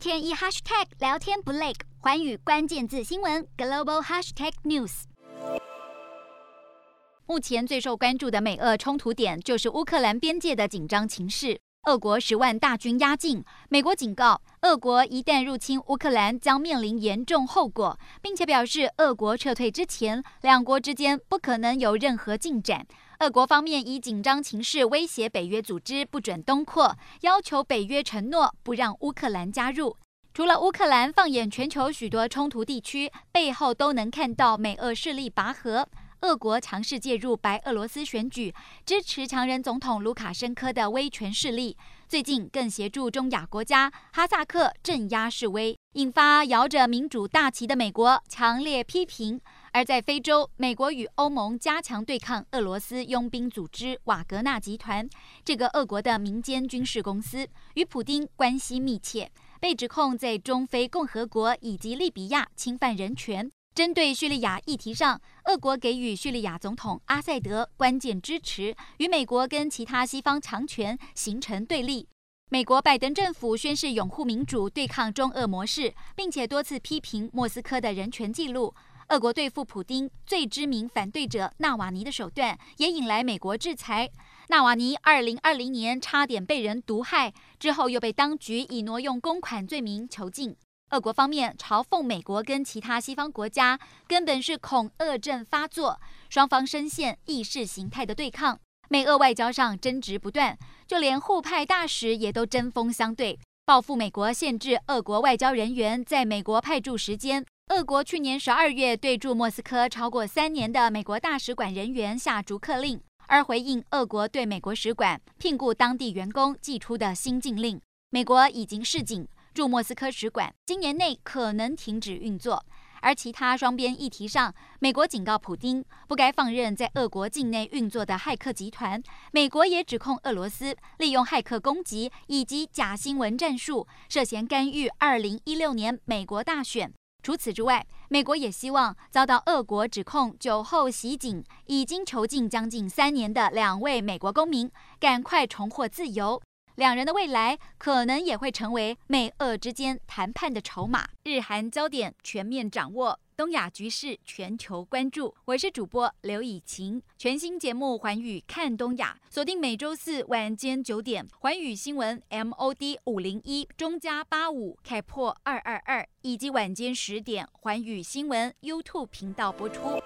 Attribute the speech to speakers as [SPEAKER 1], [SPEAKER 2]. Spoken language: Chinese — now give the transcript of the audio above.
[SPEAKER 1] 天一 hashtag 聊天不累，寰宇关键字新闻 global hashtag news。目前最受关注的美俄冲突点就是乌克兰边界的紧张情势。俄国十万大军压境，美国警告，俄国一旦入侵乌克兰将面临严重后果，并且表示，俄国撤退之前，两国之间不可能有任何进展。俄国方面以紧张情势威胁北约组织不准东扩，要求北约承诺不让乌克兰加入。除了乌克兰，放眼全球许多冲突地区，背后都能看到美俄势力拔河。俄国强势介入白俄罗斯选举，支持强人总统卢卡申科的威权势力。最近更协助中亚国家哈萨克镇压示威，引发摇着民主大旗的美国强烈批评。而在非洲，美国与欧盟加强对抗俄罗斯佣兵组织瓦格纳集团。这个俄国的民间军事公司与普丁关系密切，被指控在中非共和国以及利比亚侵犯人权。针对叙利亚议题上，俄国给予叙利亚总统阿塞德关键支持，与美国跟其他西方强权形成对立。美国拜登政府宣誓拥护民主，对抗中俄模式，并且多次批评莫斯科的人权记录。俄国对付普丁最知名反对者纳瓦尼的手段，也引来美国制裁。纳瓦尼二零二零年差点被人毒害，之后又被当局以挪用公款罪名囚禁。俄国方面嘲讽美国跟其他西方国家根本是恐俄症发作，双方深陷意识形态的对抗，美俄外交上争执不断，就连互派大使也都针锋相对，报复美国限制俄国外交人员在美国派驻时间。俄国去年十二月对驻莫斯科超过三年的美国大使馆人员下逐客令，而回应俄国对美国使馆聘雇当地员工寄出的新禁令，美国已经示警。驻莫斯科使馆今年内可能停止运作，而其他双边议题上，美国警告普丁不该放任在俄国境内运作的骇客集团。美国也指控俄罗斯利用骇客攻击以及假新闻战术，涉嫌干预2016年美国大选。除此之外，美国也希望遭到俄国指控酒后袭警、已经囚禁将近三年的两位美国公民赶快重获自由。两人的未来可能也会成为美俄之间谈判的筹码。日韩焦点全面掌握，东亚局势全球关注。我是主播刘以晴，全新节目《寰宇看东亚》，锁定每周四晚间九点，《寰宇新闻》MOD 五零一中加八五开破二二二，以及晚间十点，《寰宇新闻》YouTube 频道播出。